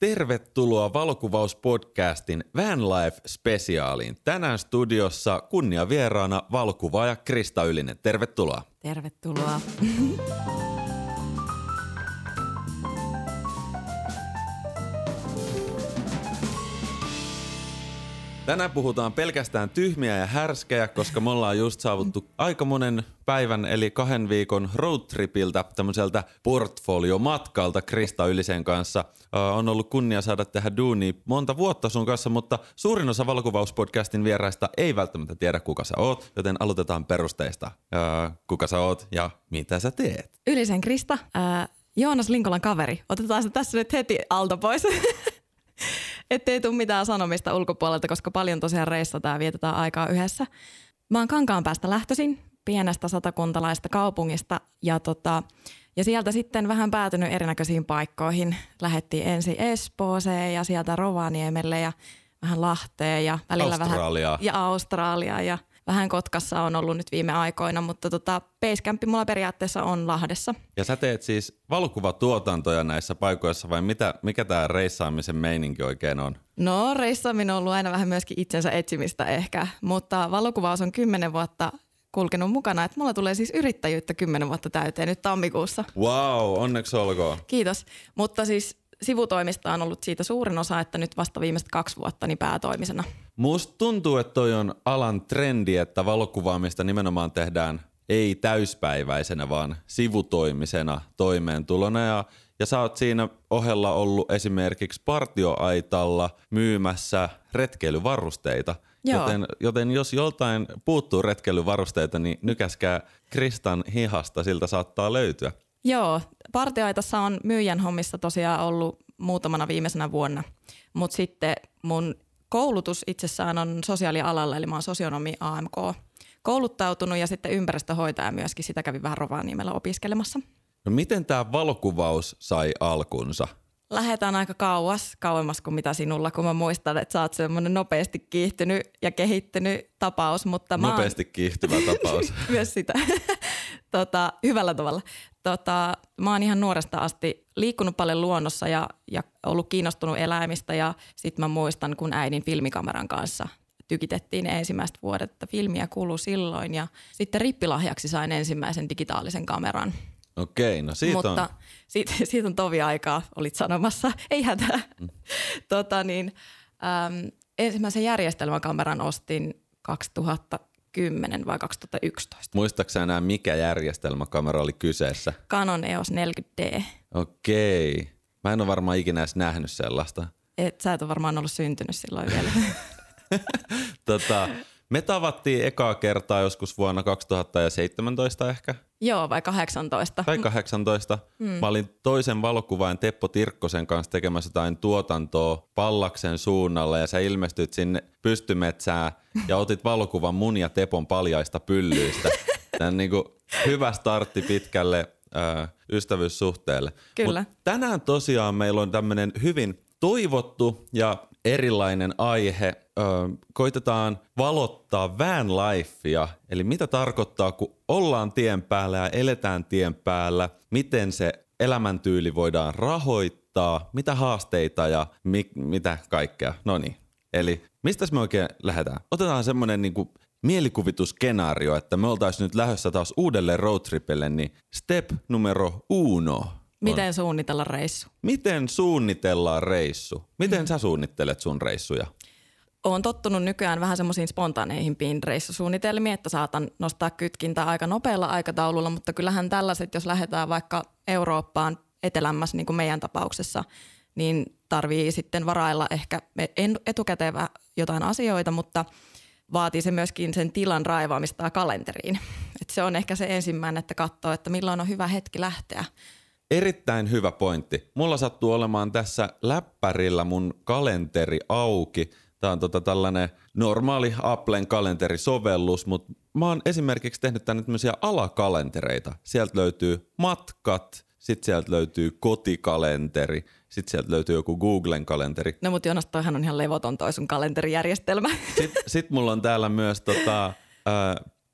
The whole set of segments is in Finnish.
Tervetuloa valokuvauspodcastin Van Life-spesiaaliin. Tänään studiossa kunnia vieraana valokuvaaja Krista Ylinen. Tervetuloa. Tervetuloa. Tänään puhutaan pelkästään tyhmiä ja härskejä, koska me ollaan just saavuttu aika monen päivän eli kahden viikon roadtripiltä, tämmöiseltä portfoliomatkalta Krista Ylisen kanssa. On ollut kunnia saada tehdä duuni monta vuotta sun kanssa, mutta suurin osa valokuvauspodcastin vieraista ei välttämättä tiedä, kuka sä oot, joten aloitetaan perusteista. Kuka sä oot ja mitä sä teet? Ylisen Krista, uh, Joonas Linkolan kaveri. Otetaan se tässä nyt heti alta pois. ettei tule mitään sanomista ulkopuolelta, koska paljon tosiaan reissataan ja vietetään aikaa yhdessä. Mä oon Kankaan päästä lähtöisin pienestä satakuntalaista kaupungista ja, tota, ja sieltä sitten vähän päätynyt erinäköisiin paikkoihin. Lähettiin ensin Espooseen ja sieltä Rovaniemelle ja vähän Lahteen ja välillä Australiaa. vähän ja Australiaa ja vähän Kotkassa on ollut nyt viime aikoina, mutta tota, Basecamp mulla periaatteessa on Lahdessa. Ja sä teet siis valokuvatuotantoja näissä paikoissa vai mitä, mikä tämä reissaamisen meininki oikein on? No reissaaminen on ollut aina vähän myöskin itsensä etsimistä ehkä, mutta valokuvaus on kymmenen vuotta kulkenut mukana. Että mulla tulee siis yrittäjyyttä kymmenen vuotta täyteen nyt tammikuussa. Wow, onneksi olkoon. Kiitos. Mutta siis sivutoimista on ollut siitä suurin osa, että nyt vasta viimeiset kaksi vuotta niin päätoimisena. Musta tuntuu, että toi on alan trendi, että valokuvaamista nimenomaan tehdään ei täyspäiväisenä, vaan sivutoimisena toimeentulona. Ja, ja sä oot siinä ohella ollut esimerkiksi partioaitalla myymässä retkeilyvarusteita. Joo. Joten, joten jos joltain puuttuu retkeilyvarusteita, niin nykäskää Kristan hihasta, siltä saattaa löytyä. Joo, partioaitassa on myyjän hommissa tosiaan ollut muutamana viimeisenä vuonna, mutta sitten mun koulutus itsessään on sosiaalialalla, eli mä oon sosionomi AMK kouluttautunut ja sitten ympäristöhoitaja myöskin, sitä kävin vähän Rovaniemellä opiskelemassa. No miten tämä valokuvaus sai alkunsa? Lähetään aika kauas, kauemmas kuin mitä sinulla, kun mä muistan, että sä oot semmoinen nopeasti kiihtynyt ja kehittynyt tapaus. Mutta mä Nopeasti kiihtyvä tapaus. myös sitä, tota, hyvällä tavalla. Tota, mä oon ihan nuoresta asti liikkunut paljon luonnossa ja, ja ollut kiinnostunut eläimistä ja sitten mä muistan, kun äidin filmikameran kanssa tykitettiin ensimmäistä vuodet, että filmiä kulu silloin ja sitten rippilahjaksi sain ensimmäisen digitaalisen kameran. Okei, no siitä Mutta on... siitä, siitä on tovi aikaa, olit sanomassa, ei hätää. Mm. tota niin, äm, ensimmäisen järjestelmäkameran ostin 2010 vai 2011. Muistaaksä enää mikä järjestelmäkamera oli kyseessä? Canon EOS 40D. Okei. Mä en ole varmaan ikinä edes nähnyt sellaista. Et, sä et ole varmaan ollut syntynyt silloin vielä. tota, me tavattiin ekaa kertaa joskus vuonna 2017 ehkä. Joo, vai 18. Tai 18. Mm. Mä olin toisen valokuvaajan Teppo Tirkkosen kanssa tekemässä jotain tuotantoa Pallaksen suunnalla ja sä ilmestyit sinne pystymetsään ja otit valokuvan mun ja Tepon paljaista pyllyistä. Tän niinku hyvä startti pitkälle ö, ystävyyssuhteelle. Kyllä. Mut tänään tosiaan meillä on tämmöinen hyvin toivottu ja erilainen aihe. Ö, koitetaan valottaa van lifea, eli mitä tarkoittaa, kun ollaan tien päällä ja eletään tien päällä, miten se elämäntyyli voidaan rahoittaa, mitä haasteita ja mi- mitä kaikkea. No niin, eli mistä me oikein lähdetään? Otetaan semmoinen niinku mielikuvituskenaario, että me oltaisiin nyt lähdössä taas uudelle roadtripille, niin step numero uno – Miten suunnitella reissu? Miten suunnitellaan reissu? Miten mm. sä suunnittelet sun reissuja? Olen tottunut nykyään vähän semmoisiin spontaaneihimpiin reissusuunnitelmiin, että saatan nostaa kytkintä aika nopealla aikataululla, mutta kyllähän tällaiset, jos lähdetään vaikka Eurooppaan etelämmässä, niin kuin meidän tapauksessa, niin tarvii sitten varailla ehkä etukäteen jotain asioita, mutta vaatii se myöskin sen tilan raivaamista kalenteriin. Et se on ehkä se ensimmäinen, että katsoo, että milloin on hyvä hetki lähteä Erittäin hyvä pointti. Mulla sattuu olemaan tässä läppärillä mun kalenteri auki. Tämä on tota tällainen normaali Applen kalenterisovellus, mutta mä oon esimerkiksi tehnyt tänne tämmöisiä alakalentereita. Sieltä löytyy matkat, sitten sieltä löytyy kotikalenteri, sitten sieltä löytyy joku Googlen kalenteri. No mutta Jonas, toihan on ihan levoton toi sun kalenterijärjestelmä. Sitten sit mulla on täällä myös tota, äh,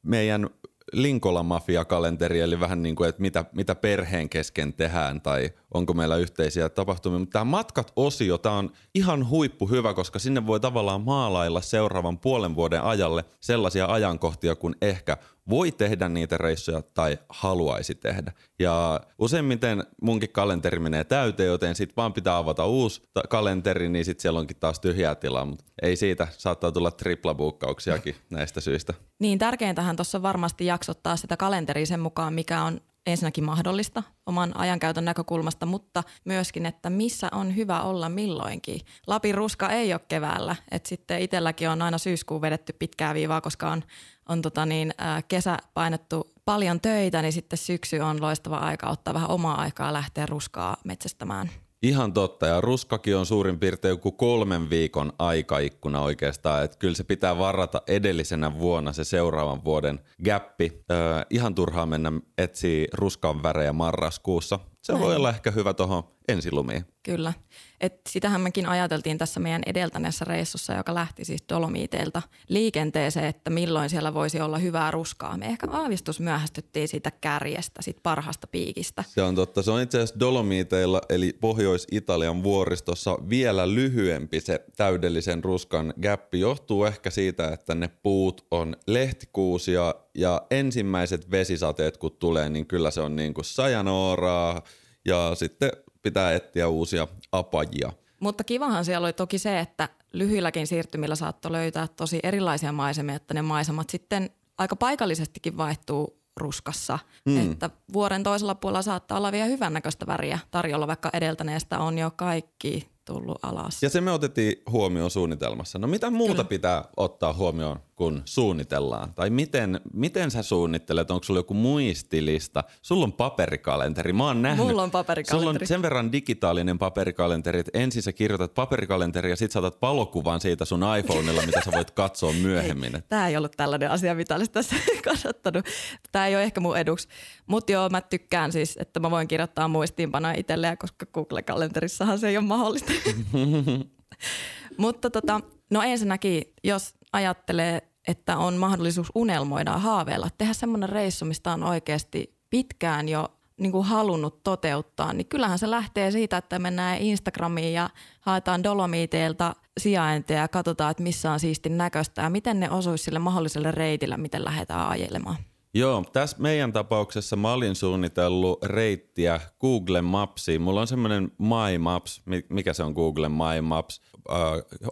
meidän Linkola Mafia-kalenteri, eli vähän niin kuin, että mitä, mitä perheen kesken tehdään tai onko meillä yhteisiä tapahtumia. Mutta tämä matkat-osio, tämä on ihan huippu hyvä, koska sinne voi tavallaan maalailla seuraavan puolen vuoden ajalle sellaisia ajankohtia, kun ehkä voi tehdä niitä reissuja tai haluaisi tehdä. Ja useimmiten munkin kalenteri menee täyteen, joten sitten vaan pitää avata uusi ta- kalenteri, niin sitten siellä onkin taas tyhjää tilaa, mutta ei siitä, saattaa tulla triplabuukkauksiakin näistä syistä. Niin, tärkeintähän tuossa varmasti jaksottaa sitä kalenteria sen mukaan, mikä on ensinnäkin mahdollista oman ajankäytön näkökulmasta, mutta myöskin, että missä on hyvä olla milloinkin. Lapin ruska ei ole keväällä, että sitten itselläkin on aina syyskuun vedetty pitkää viivaa, koska on, on tota niin, kesä painettu paljon töitä, niin sitten syksy on loistava aika ottaa vähän omaa aikaa lähteä ruskaa metsästämään. Ihan totta, ja ruskakin on suurin piirtein joku kolmen viikon aikaikkuna oikeastaan, että kyllä se pitää varata edellisenä vuonna se seuraavan vuoden gappi. Öö, ihan turhaa mennä etsiä ruskan värejä marraskuussa. Se Näin. voi olla ehkä hyvä tuohon ensilumiin. Kyllä. Et sitähän mekin ajateltiin tässä meidän edeltäneessä reissussa, joka lähti siis Dolomiiteilta liikenteeseen, että milloin siellä voisi olla hyvää ruskaa. Me ehkä aavistus myöhästyttiin siitä kärjestä, siitä parhaasta piikistä. Se on totta. Se on itse asiassa Dolomiiteilla, eli Pohjois-Italian vuoristossa vielä lyhyempi se täydellisen ruskan gappi. Johtuu ehkä siitä, että ne puut on lehtikuusia ja ensimmäiset vesisateet kun tulee, niin kyllä se on niin kuin sajanooraa ja sitten pitää etsiä uusia apajia. Mutta kivahan siellä oli toki se, että lyhyilläkin siirtymillä saattoi löytää tosi erilaisia maisemia, että ne maisemat sitten aika paikallisestikin vaihtuu ruskassa. Mm. Että vuoren toisella puolella saattaa olla vielä hyvännäköistä väriä tarjolla, vaikka edeltäneestä on jo kaikki tullut alas. Ja se me otettiin huomioon suunnitelmassa. No mitä muuta Kyllä. pitää ottaa huomioon, kun suunnitellaan? Tai miten, miten sä suunnittelet? Onko sulla joku muistilista? Sulla on paperikalenteri. Mä oon nähnyt. Mulla on paperikalenteri. Sulla on sen verran digitaalinen paperikalenteri, että ensin sä kirjoitat paperikalenteri ja sit sä otat palokuvan siitä sun iPhoneilla, mitä sä voit katsoa myöhemmin. Ei, tää ei ollut tällainen asia, mitä olisit tässä kasvattanut. Tää ei ole ehkä mun eduksi. Mutta joo, mä tykkään siis, että mä voin kirjoittaa muistiinpanoja itselleen, koska Google-kalenterissahan se ei ole mahdollista. Mutta tota, no ensinnäkin, jos ajattelee, että on mahdollisuus unelmoida ja haaveilla, tehdä semmoinen reissu, mistä on oikeasti pitkään jo niin kuin halunnut toteuttaa, niin kyllähän se lähtee siitä, että mennään Instagramiin ja haetaan Dolomiiteilta sijainteja ja katsotaan, että missä on siistin näköistä ja miten ne osuisi sille mahdolliselle reitille, miten lähdetään ajelemaan. Joo, tässä meidän tapauksessa mä olin suunnitellut reittiä Google Mapsiin. Mulla on semmoinen My Maps, mikä se on Google My Maps, äh,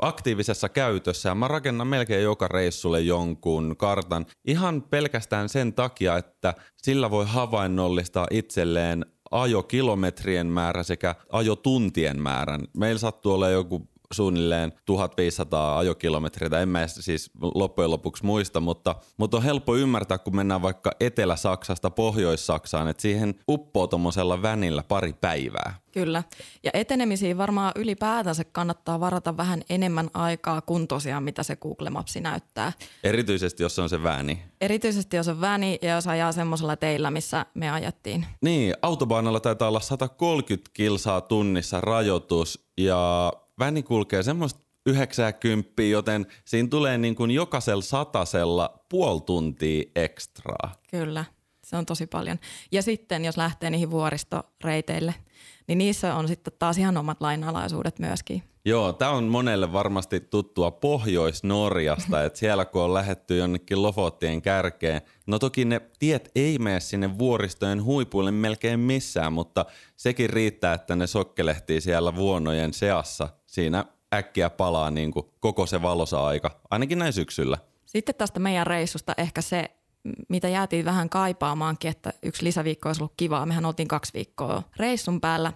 aktiivisessa käytössä. Ja mä rakennan melkein joka reissulle jonkun kartan ihan pelkästään sen takia, että sillä voi havainnollistaa itselleen ajokilometrien määrä sekä ajotuntien määrän. Meillä sattuu olla joku suunnilleen 1500 ajokilometriä, en mä siis loppujen lopuksi muista, mutta, mutta on helppo ymmärtää, kun mennään vaikka Etelä-Saksasta Pohjois-Saksaan, että siihen uppoo tuommoisella vänillä pari päivää. Kyllä. Ja etenemisiin varmaan ylipäätänsä kannattaa varata vähän enemmän aikaa kuin tosiaan mitä se Google Maps näyttää. Erityisesti jos on se väni. Erityisesti jos on väni ja jos ajaa semmoisella teillä, missä me ajattiin. Niin, autobaanalla taitaa olla 130 kilsaa tunnissa rajoitus ja väni kulkee semmoista 90, joten siinä tulee niin kuin jokaisella satasella puoli tuntia ekstraa. Kyllä, se on tosi paljon. Ja sitten jos lähtee niihin vuoristoreiteille, niin niissä on sitten taas ihan omat lainalaisuudet myöskin. Joo, tämä on monelle varmasti tuttua Pohjois-Norjasta, että siellä kun on lähetty jonnekin Lofotien kärkeen, no toki ne tiet ei mene sinne vuoristojen huipuille melkein missään, mutta sekin riittää, että ne sokkelehtii siellä vuonojen seassa siinä äkkiä palaa niin kuin koko se valosa aika, ainakin näin syksyllä. Sitten tästä meidän reissusta ehkä se, mitä jäätiin vähän kaipaamaankin, että yksi lisäviikko olisi ollut kivaa. Mehän oltiin kaksi viikkoa reissun päällä.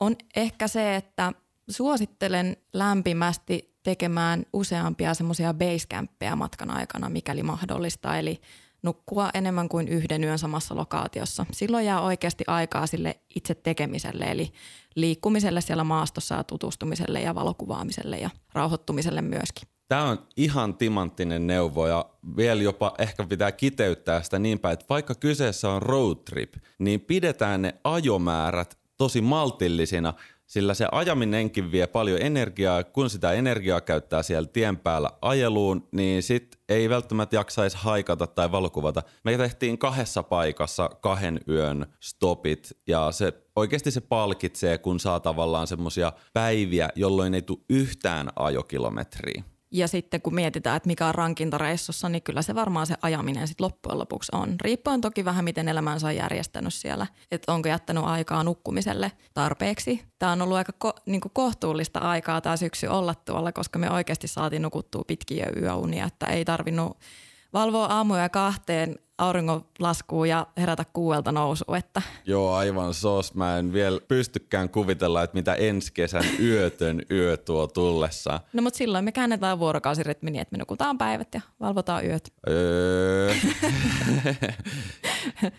On ehkä se, että suosittelen lämpimästi tekemään useampia semmoisia basecampeja matkan aikana, mikäli mahdollista. Eli nukkua enemmän kuin yhden yön samassa lokaatiossa. Silloin jää oikeasti aikaa sille itse tekemiselle, eli liikkumiselle siellä maastossa ja tutustumiselle ja valokuvaamiselle ja rauhoittumiselle myöskin. Tämä on ihan timanttinen neuvo ja vielä jopa ehkä pitää kiteyttää sitä niin päin, että vaikka kyseessä on road trip, niin pidetään ne ajomäärät tosi maltillisina sillä se ajaminenkin vie paljon energiaa. Kun sitä energiaa käyttää siellä tien päällä ajeluun, niin sit ei välttämättä jaksaisi haikata tai valokuvata. Me tehtiin kahdessa paikassa kahden yön stopit ja se oikeasti se palkitsee, kun saa tavallaan semmoisia päiviä, jolloin ei tule yhtään ajokilometriä. Ja sitten kun mietitään, että mikä on rankintareissussa, niin kyllä se varmaan se ajaminen sitten loppujen lopuksi on. Riippuen toki vähän, miten elämänsä on järjestänyt siellä. Että onko jättänyt aikaa nukkumiselle tarpeeksi. Tämä on ollut aika ko- niin kuin kohtuullista aikaa tämä syksy olla tuolla, koska me oikeasti saatiin nukuttua pitkiä yöunia. Että ei tarvinnut valvoa aamuja kahteen auringonlaskuun ja herätä kuuelta nousu. Että. Joo, aivan sos. Mä en vielä pystykään kuvitella, että mitä ensi kesän yötön yö tuo tullessa. No mutta silloin me käännetään vuorokausirytmi niin, että me nukutaan päivät ja valvotaan yöt. Öö.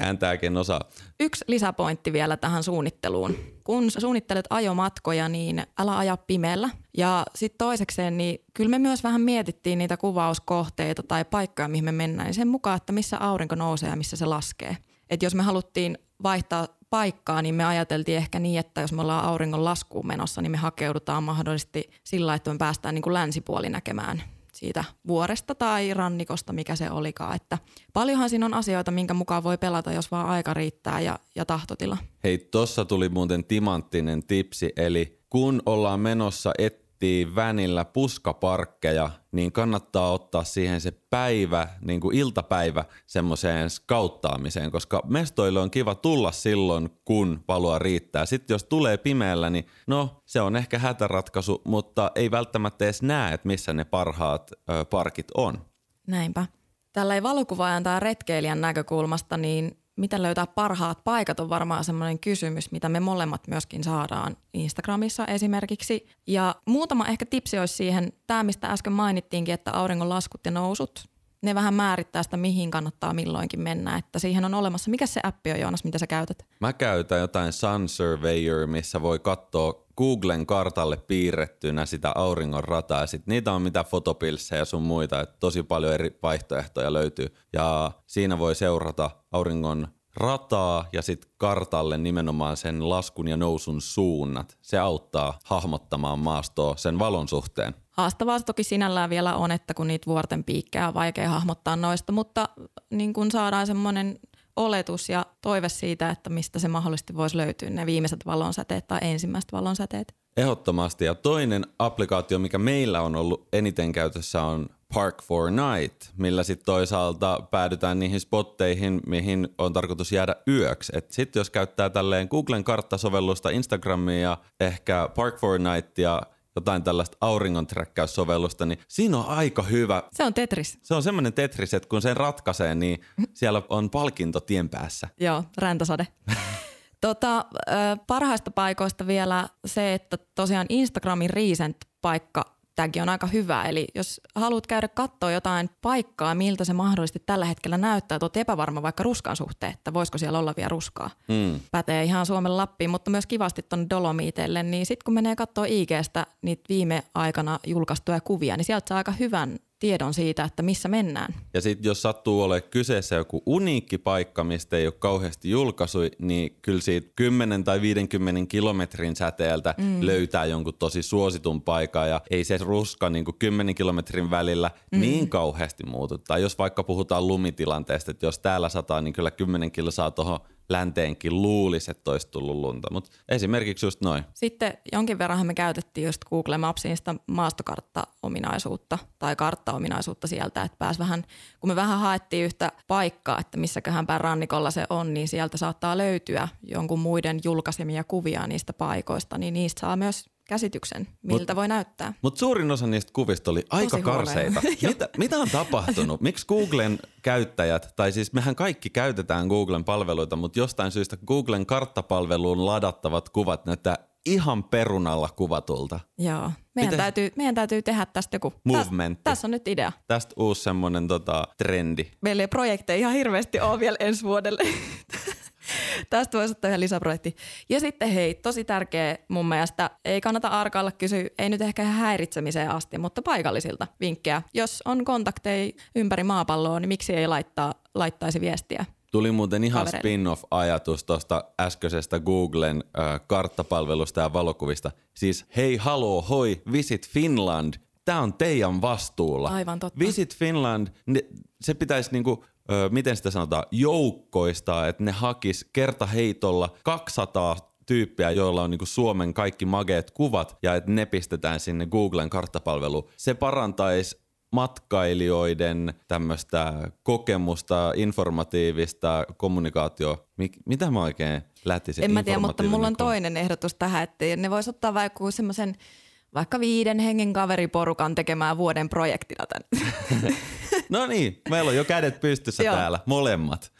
Kääntääkin osa. Yksi lisäpointti vielä tähän suunnitteluun. Kun suunnittelet ajomatkoja, niin älä aja pimeällä. Ja sitten toisekseen, niin kyllä me myös vähän mietittiin niitä kuvauskohteita tai paikkoja, mihin me mennään, niin sen mukaan, että missä aurinko nousee ja missä se laskee. Et jos me haluttiin vaihtaa paikkaa, niin me ajateltiin ehkä niin, että jos me ollaan auringon laskuun menossa, niin me hakeudutaan mahdollisesti sillä, että me päästään niin kuin länsipuoli näkemään siitä vuoresta tai rannikosta, mikä se olikaan. Että paljonhan siinä on asioita, minkä mukaan voi pelata, jos vaan aika riittää ja, ja tahtotila. Hei, tossa tuli muuten timanttinen tipsi, eli kun ollaan menossa et miettii vänillä puskaparkkeja, niin kannattaa ottaa siihen se päivä, niin kuin iltapäivä semmoiseen skauttaamiseen, koska mestoille on kiva tulla silloin, kun valoa riittää. Sitten jos tulee pimeällä, niin no se on ehkä hätäratkaisu, mutta ei välttämättä edes näe, että missä ne parhaat ö, parkit on. Näinpä. Tällä ei valokuvaajan tai retkeilijän näkökulmasta, niin miten löytää parhaat paikat on varmaan semmoinen kysymys, mitä me molemmat myöskin saadaan Instagramissa esimerkiksi. Ja muutama ehkä tipsi olisi siihen, tämä mistä äsken mainittiinkin, että auringon laskut ja nousut, ne vähän määrittää sitä, mihin kannattaa milloinkin mennä. Että siihen on olemassa. Mikä se appi on, Joonas, mitä sä käytät? Mä käytän jotain Sun Surveyor, missä voi katsoa Googlen kartalle piirrettynä sitä auringon rataa. Sit niitä on mitä fotopilsejä ja sun muita, että tosi paljon eri vaihtoehtoja löytyy. Ja siinä voi seurata auringon rataa ja sitten kartalle nimenomaan sen laskun ja nousun suunnat. Se auttaa hahmottamaan maastoa sen valon suhteen. Haastavaa toki sinällään vielä on, että kun niitä vuorten piikkejä on vaikea hahmottaa noista, mutta niin kun saadaan semmoinen oletus ja toive siitä, että mistä se mahdollisesti voisi löytyä, ne viimeiset valonsäteet tai ensimmäiset valonsäteet. Ehdottomasti. Ja toinen applikaatio, mikä meillä on ollut eniten käytössä, on Park for Night, millä sitten toisaalta päädytään niihin spotteihin, mihin on tarkoitus jäädä yöksi. Sitten jos käyttää tälleen Googlen karttasovellusta, Instagramia ja ehkä Park for Night ja jotain tällaista auringon sovellusta, niin siinä on aika hyvä. Se on Tetris. Se on semmoinen Tetris, että kun sen ratkaisee, niin siellä on palkinto tien päässä. Joo, räntäsade. Tota, parhaista paikoista vielä se, että tosiaan Instagramin recent-paikka tämäkin on aika hyvä. Eli jos haluat käydä katsoa jotain paikkaa, miltä se mahdollisesti tällä hetkellä näyttää, että epävarma vaikka ruskan suhteen, että voisiko siellä olla vielä ruskaa. Mm. Pätee ihan Suomen Lappiin, mutta myös kivasti tuonne Dolomiiteille, niin sitten kun menee katsoa IGstä niitä viime aikana julkaistuja kuvia, niin sieltä saa aika hyvän tiedon siitä, että missä mennään. Ja sitten jos sattuu olemaan kyseessä joku uniikki paikka, mistä ei ole kauheasti julkaisui, niin kyllä siitä 10 tai 50 kilometrin säteeltä mm. löytää jonkun tosi suositun paikan ja ei se ruska niin kuin 10 kilometrin välillä mm. niin kauheasti muutu. Tai jos vaikka puhutaan lumitilanteesta, että jos täällä sataa, niin kyllä 10 kilsaa tuohon länteenkin luulisi, että olisi tullut lunta, mutta esimerkiksi just noin. Sitten jonkin verran me käytettiin just Google Mapsin sitä maastokartta-ominaisuutta tai kartta-ominaisuutta sieltä, että pääs vähän, kun me vähän haettiin yhtä paikkaa, että missäköhän päin rannikolla se on, niin sieltä saattaa löytyä jonkun muiden julkaisemia kuvia niistä paikoista, niin niistä saa myös käsityksen, miltä mut, voi näyttää. Mutta suurin osa niistä kuvista oli aika Tosi karseita. mitä, mitä on tapahtunut? Miksi Googlen käyttäjät, tai siis mehän kaikki käytetään Googlen palveluita, mutta jostain syystä Googlen karttapalveluun ladattavat kuvat näyttää ihan perunalla kuvatulta. Joo. Meidän, täytyy, meidän täytyy tehdä tästä joku... Movementti. Tässä on nyt idea. Tästä uusi semmoinen tota, trendi. Meillä ei projekteja ihan hirveästi ole vielä ensi vuodelle. Tästä voisi ottaa ihan lisäprojekti. Ja sitten hei, tosi tärkeä mun mielestä, ei kannata arkailla kysyä, ei nyt ehkä häiritsemiseen asti, mutta paikallisilta vinkkejä. Jos on kontakteja ympäri maapalloa, niin miksi ei laittaa, laittaisi viestiä? Tuli muuten ihan Kavereille. spin-off-ajatus tuosta äskeisestä Googlen äh, karttapalvelusta ja valokuvista. Siis hei haloo hoi, Visit Finland, tämä on teidän vastuulla. Aivan totta. Visit Finland, ne, se pitäisi niinku, ö, miten sitä sanotaan, joukkoistaa, että ne hakis kertaheitolla 200 tyyppiä, joilla on niinku Suomen kaikki mageet kuvat ja että ne pistetään sinne Googlen karttapalveluun. Se parantaisi matkailijoiden tämmöistä kokemusta, informatiivista kommunikaatio. Mik, mitä mä oikein lähtisin En mä tiedä, mutta mulla on toinen ehdotus tähän, että ne vois ottaa vaikka semmoisen vaikka viiden hengen kaveriporukan tekemään vuoden projektina tämän. No niin, meillä on jo kädet pystyssä Joo. täällä, molemmat.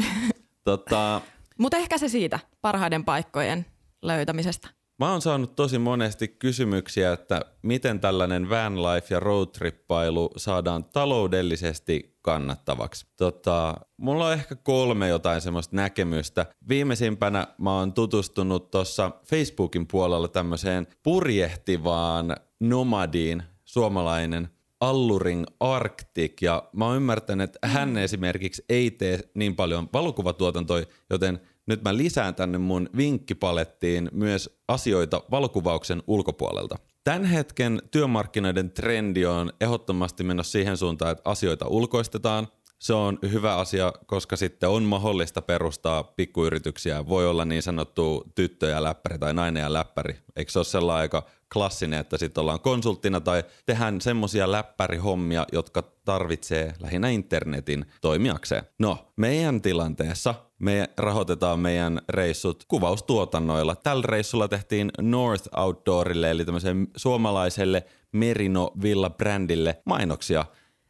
Tota, Mutta ehkä se siitä parhaiden paikkojen löytämisestä. Mä oon saanut tosi monesti kysymyksiä, että miten tällainen van life ja roadtrippailu saadaan taloudellisesti kannattavaksi. Tota, mulla on ehkä kolme jotain semmoista näkemystä. Viimeisimpänä mä oon tutustunut tuossa Facebookin puolella tämmöiseen purjehtivaan nomadiin, suomalainen Alluring Arctic ja mä oon ymmärtänyt, että hän esimerkiksi ei tee niin paljon valokuvatuotantoja, joten nyt mä lisään tänne mun vinkkipalettiin myös asioita valokuvauksen ulkopuolelta. Tämän hetken työmarkkinoiden trendi on ehdottomasti menossa siihen suuntaan, että asioita ulkoistetaan. Se on hyvä asia, koska sitten on mahdollista perustaa pikkuyrityksiä. Voi olla niin sanottu tyttö ja läppäri tai nainen ja läppäri. Eikö se ole sellainen aika klassinen, että sitten ollaan konsulttina tai tehdään semmoisia läppärihommia, jotka tarvitsee lähinnä internetin toimijakseen. No, meidän tilanteessa me rahoitetaan meidän reissut kuvaustuotannoilla. Tällä reissulla tehtiin North Outdoorille, eli tämmöiselle suomalaiselle Merino Villa-brändille mainoksia.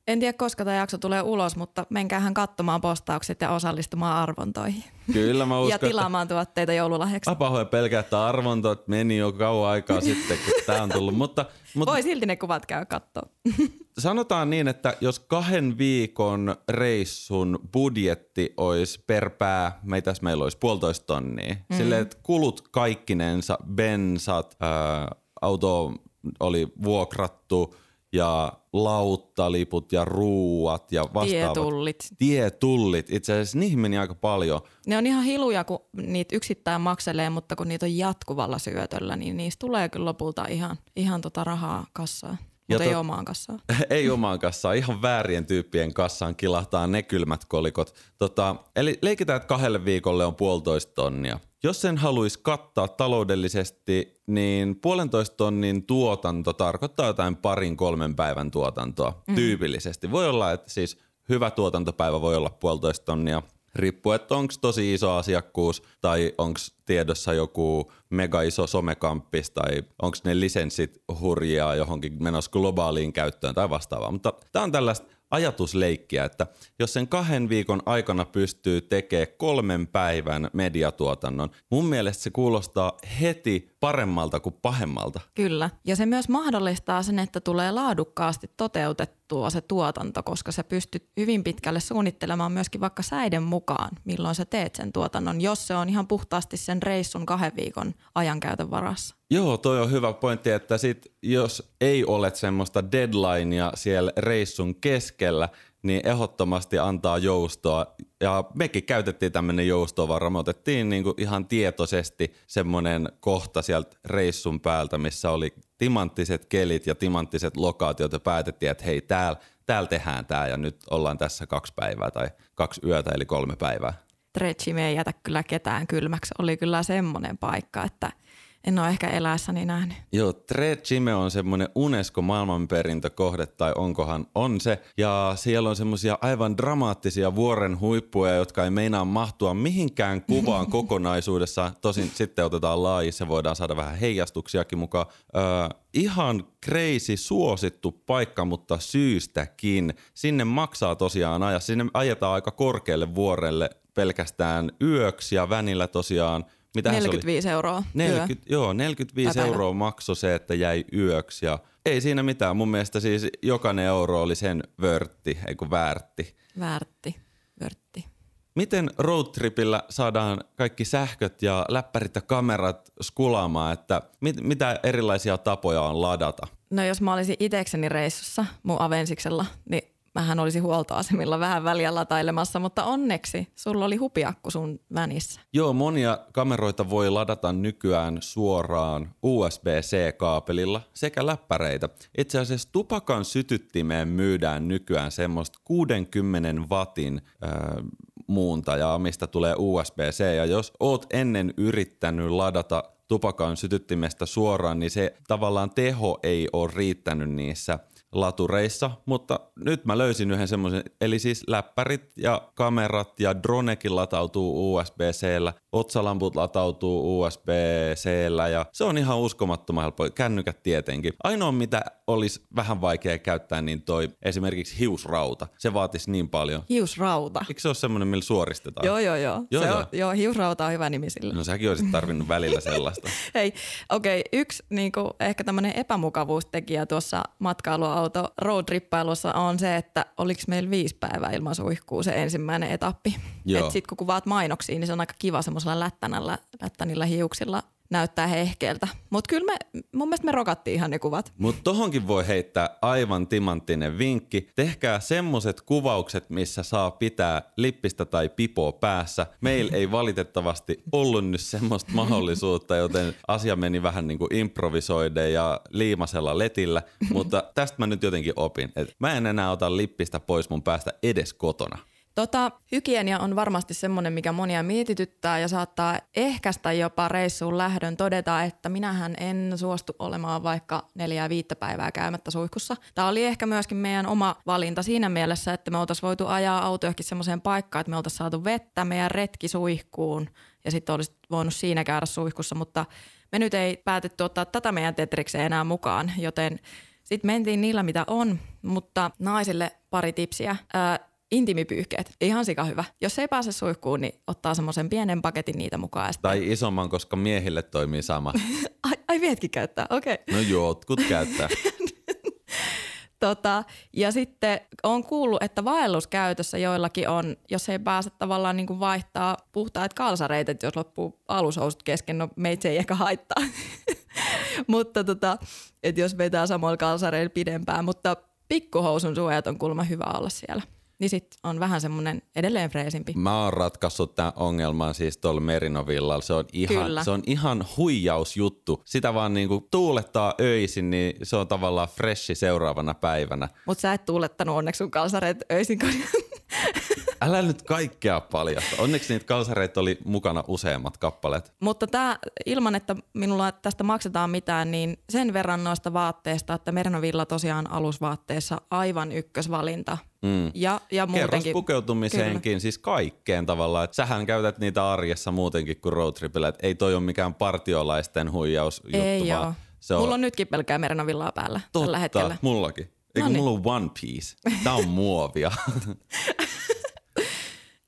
En tiedä, koska tämä jakso tulee ulos, mutta menkäähän katsomaan postaukset ja osallistumaan arvontoihin. Kyllä mä uskon, ja että tilaamaan tuotteita joululahjaksi. Mä pahoin pelkää, että arvontot meni jo kauan aikaa sitten, kun tää on tullut. Mutta, mutta Voi silti ne kuvat käy katsoa. sanotaan niin, että jos kahden viikon reissun budjetti olisi per pää, meitäs meillä olisi puolitoista tonnia. Mm. Silleen, että kulut kaikkinensa, bensat, ää, auto oli vuokrattu ja lauttaliput ja ruuat ja vastaavat. Tietullit. Tietullit. Itse asiassa niihin meni aika paljon. Ne on ihan hiluja, kun niitä yksittäin makselee, mutta kun niitä on jatkuvalla syötöllä, niin niistä tulee kyllä lopulta ihan, ihan tota rahaa kassaan. Mutta ei tot- omaan kassaan. ei omaan kassaan, ihan väärien tyyppien kassaan kilahtaa ne kylmät kolikot. Tota, eli leikitään, että kahdelle viikolle on puolitoista tonnia. Jos sen haluaisi kattaa taloudellisesti, niin puolentoista tonnin tuotanto tarkoittaa jotain parin kolmen päivän tuotantoa mm. tyypillisesti. Voi olla, että siis hyvä tuotantopäivä voi olla puolitoista tonnia, riippuu, että onko tosi iso asiakkuus tai onko tiedossa joku mega iso somekamppis tai onko ne lisenssit hurjaa johonkin menossa globaaliin käyttöön tai vastaavaa. Mutta tämä on tällaista ajatusleikkiä, että jos sen kahden viikon aikana pystyy tekemään kolmen päivän mediatuotannon, mun mielestä se kuulostaa heti paremmalta kuin pahemmalta. Kyllä. Ja se myös mahdollistaa sen, että tulee laadukkaasti toteutettua se tuotanto, koska sä pystyt hyvin pitkälle suunnittelemaan myöskin vaikka säiden mukaan, milloin sä teet sen tuotannon, jos se on ihan puhtaasti sen reissun kahden viikon ajankäytön varassa. Joo, toi on hyvä pointti, että sit, jos ei ole semmoista deadlinea siellä reissun keskellä, niin ehdottomasti antaa joustoa. Ja mekin käytettiin tämmöinen joustovara. Me otettiin niinku ihan tietoisesti semmoinen kohta sieltä reissun päältä, missä oli timanttiset kelit ja timanttiset lokaatiot ja päätettiin, että hei, täällä tääl tehdään tämä ja nyt ollaan tässä kaksi päivää tai kaksi yötä eli kolme päivää. Tretchi me ei jätä kyllä ketään kylmäksi. Oli kyllä semmoinen paikka, että en ole ehkä eläessäni nähnyt. Joo, Tre Chime on semmoinen UNESCO maailmanperintökohde, tai onkohan on se. Ja siellä on semmoisia aivan dramaattisia vuoren huippuja, jotka ei meinaa mahtua mihinkään kuvaan kokonaisuudessa. Tosin sitten otetaan laajissa, voidaan saada vähän heijastuksiakin mukaan. Öö, ihan crazy suosittu paikka, mutta syystäkin. Sinne maksaa tosiaan ajaa. Sinne ajetaan aika korkealle vuorelle pelkästään yöksi ja vänillä tosiaan mitä 45 euroa 40, joo, 45 Tai päivä. euroa maksoi se, että jäi yöksi ja ei siinä mitään. Mun mielestä siis jokainen euro oli sen vörtti, ei kun väärti. Väärtti, vörtti. Miten roadtripillä saadaan kaikki sähköt ja läppärit ja kamerat skulaamaan, että mit, mitä erilaisia tapoja on ladata? No jos mä olisin itekseni reissussa mun Avensiksella, niin mähän olisi huoltoasemilla vähän väliä latailemassa, mutta onneksi sulla oli hupiakku sun vänissä. Joo, monia kameroita voi ladata nykyään suoraan USB-C-kaapelilla sekä läppäreitä. Itse asiassa tupakan sytyttimeen myydään nykyään semmoista 60 watin äh, muuntajaa, mistä tulee USB-C. Ja jos oot ennen yrittänyt ladata tupakan sytyttimestä suoraan, niin se tavallaan teho ei ole riittänyt niissä latureissa, mutta nyt mä löysin yhden semmoisen, eli siis läppärit ja kamerat ja dronekin latautuu USB-C-llä, otsalamput latautuu USB-C-llä ja se on ihan uskomattoman helppo, kännykät tietenkin. Ainoa mitä olisi vähän vaikea käyttää, niin toi esimerkiksi hiusrauta, se vaatisi niin paljon. Hiusrauta? Eikö se ole semmoinen, millä suoristetaan? Joo, joo, joo. joo, se joo. On, joo hiusrauta on hyvä nimi sille. No säkin olisit tarvinnut välillä sellaista. Hei, okei, okay, yksi niin kuin, ehkä tämmöinen epämukavuustekijä tuossa matkailuauto roadtrippailussa on se, että oliko meillä viisi päivää ilman suihkuu se ensimmäinen etappi. Sitten kun kuvaat mainoksiin, niin se on aika kiva semmoisella lättänällä, lättänillä hiuksilla näyttää hehkeeltä. Mutta kyllä me, mun mielestä me rokattiin ihan ne kuvat. Mutta tohonkin voi heittää aivan timanttinen vinkki. Tehkää semmoset kuvaukset, missä saa pitää lippistä tai pipoa päässä. Meillä ei valitettavasti ollut nyt semmoista mahdollisuutta, joten asia meni vähän niin kuin improvisoide ja liimasella letillä. Mutta tästä mä nyt jotenkin opin, että mä en enää ota lippistä pois mun päästä edes kotona. Tota, hygienia on varmasti semmoinen, mikä monia mietityttää ja saattaa ehkäistä jopa reissuun lähdön todeta, että minähän en suostu olemaan vaikka neljää viittä päivää käymättä suihkussa. Tämä oli ehkä myöskin meidän oma valinta siinä mielessä, että me oltaisiin voitu ajaa auto johonkin semmoiseen paikkaan, että me oltaisiin saatu vettä meidän retki suihkuun ja sitten olisi voinut siinä käydä suihkussa, mutta me nyt ei päätetty ottaa tätä meidän tetrikseen enää mukaan, joten sitten mentiin niillä mitä on, mutta naisille pari tipsiä. Intimipyyhkeet, ihan sika hyvä. Jos ei pääse suihkuun, niin ottaa semmoisen pienen paketin niitä mukaan. Tai isomman, koska miehille toimii sama. ai, ai vietkin käyttää, okei. Okay. No jotkut käyttää. Tota, ja sitten on kuullut, että vaelluskäytössä joillakin on, jos ei pääse tavallaan niin kuin vaihtaa puhtaat kalsareita, että jos loppuu alushousut kesken, no meitä ei ehkä haittaa. mutta tota, että jos vetää samoilla kalsareilla pidempään, mutta pikkuhousun suojat on kuulemma hyvä olla siellä niin sit on vähän semmoinen edelleen freesimpi. Mä oon ratkaissut tämän ongelman siis tuolla Merinovillalla. Se on ihan, se on ihan huijausjuttu. Sitä vaan niinku tuulettaa öisin, niin se on tavallaan freshi seuraavana päivänä. Mutta sä et tuulettanut onneksi sun kalsareet öisin, kun Älä nyt kaikkea paljasta. Onneksi niitä kalsareita oli mukana useammat kappaleet. Mutta tää, ilman, että minulla tästä maksetaan mitään, niin sen verran noista vaatteista, että Mernovilla tosiaan alusvaatteessa aivan ykkösvalinta. Mm. Ja, ja muutenkin. Kerros pukeutumiseenkin, Kyllä. siis kaikkeen tavallaan. Et sähän käytät niitä arjessa muutenkin kuin roadtripillä. ei toi ole mikään partiolaisten huijausjuttu, ei vaan se on... Mulla on nytkin pelkää Mernovillaa päällä Totta, tällä hetkellä. mullakin. Eikö no niin. mulla on One Piece? Tää on muovia.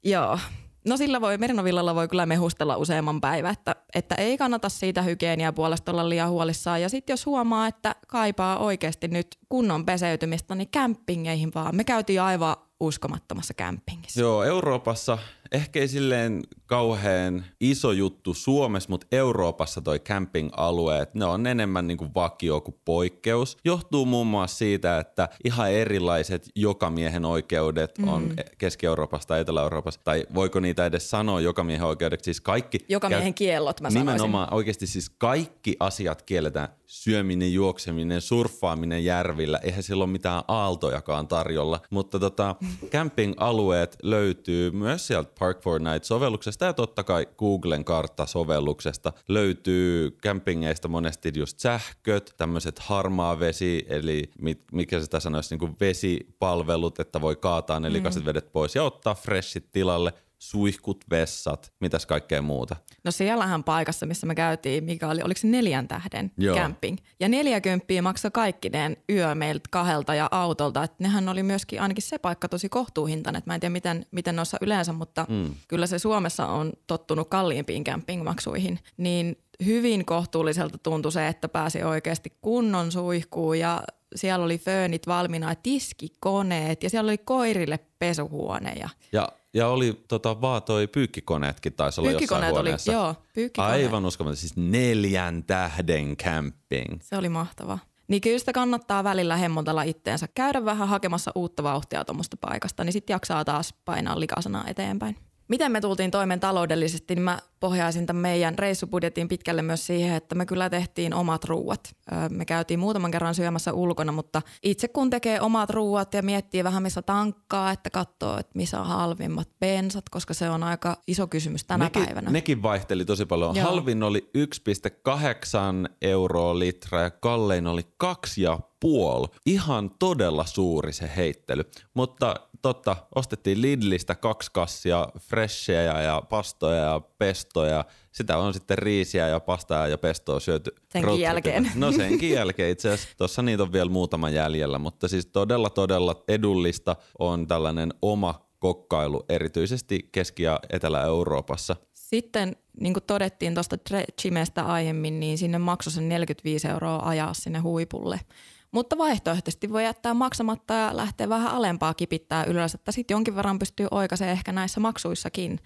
Joo. No sillä voi, Merinovillalla voi kyllä mehustella useamman päivän, että, että ei kannata siitä hygienia puolesta olla liian huolissaan. Ja sitten jos huomaa, että kaipaa oikeasti nyt kunnon peseytymistä, niin kämpingeihin vaan. Me käytiin aivan uskomattomassa kämpingissä. Joo, Euroopassa ehkä ei silleen kauhean iso juttu Suomessa, mutta Euroopassa toi camping-alueet, ne on enemmän niin kuin vakio kuin poikkeus. Johtuu muun muassa siitä, että ihan erilaiset jokamiehen oikeudet mm. on Keski-Euroopassa tai Etelä-Euroopassa, tai voiko niitä edes sanoa jokamiehen oikeudeksi, siis kaikki... Jokamiehen kiellot mä sanoisin. Nimenomaan oikeasti siis kaikki asiat kielletään. Syöminen, juokseminen, surffaaminen järvillä, eihän sillä ole mitään aaltojakaan tarjolla, mutta tota, camping-alueet löytyy myös sieltä Park Fortnite-sovelluksesta ja totta kai Googlen karttasovelluksesta löytyy campingeista monesti just sähköt, tämmöiset harmaa vesi, eli mikä sitä sanoisi, niin kuin vesipalvelut, että voi kaataa ne likaiset mm. vedet pois ja ottaa freshit tilalle – suihkut, vessat, mitäs kaikkea muuta. No siellähän paikassa, missä me käytiin, mikä oli, oliko se neljän tähden Joo. camping. Ja neljäkymppiä maksoi kaikkineen yö meiltä kahdelta ja autolta. Et nehän oli myöskin ainakin se paikka tosi kohtuuhintainen. Mä en tiedä miten, miten noissa yleensä, mutta mm. kyllä se Suomessa on tottunut kalliimpiin campingmaksuihin. Niin hyvin kohtuulliselta tuntui se, että pääsi oikeasti kunnon suihkuun ja siellä oli föönit valmiina, tiskikoneet ja siellä oli koirille pesuhuone. Ja, ja ja oli tota, vaan toi pyykkikoneetkin taisi olla jossain huoneessa. Oli, joo, pyykkikoneet. Aivan uskomaton, siis neljän tähden camping. Se oli mahtava. Niin kyllä sitä kannattaa välillä hemmotella itteensä, käydä vähän hakemassa uutta vauhtia tuommoista paikasta, niin sitten jaksaa taas painaa likasana eteenpäin. Miten me tultiin toimeen taloudellisesti, niin mä pohjaisin tämän meidän reissubudjetin pitkälle myös siihen, että me kyllä tehtiin omat ruuat. Me käytiin muutaman kerran syömässä ulkona, mutta itse kun tekee omat ruuat ja miettii vähän missä tankkaa, että katsoo, että missä on halvimmat bensat, koska se on aika iso kysymys tänä nekin, päivänä. Nekin vaihteli tosi paljon. Joo. Halvin oli 1,8 euroa litra ja kallein oli 2,5. Ihan todella suuri se heittely. Mutta totta, ostettiin Lidlistä kaksi kassia freshejä ja pastoja ja pestoja. Sitä on sitten riisiä ja pastaa ja pestoa syöty. Senkin roadtripilla. jälkeen. No senkin jälkeen itse asiassa. Tuossa niitä on vielä muutama jäljellä, mutta siis todella todella edullista on tällainen oma kokkailu, erityisesti Keski- ja Etelä-Euroopassa. Sitten niin kuin todettiin tuosta Chimestä aiemmin, niin sinne maksoi sen 45 euroa ajaa sinne huipulle. Mutta vaihtoehtoisesti voi jättää maksamatta ja lähteä vähän alempaa kipittää ylös, että sitten jonkin verran pystyy oikaisemaan ehkä näissä maksuissakin.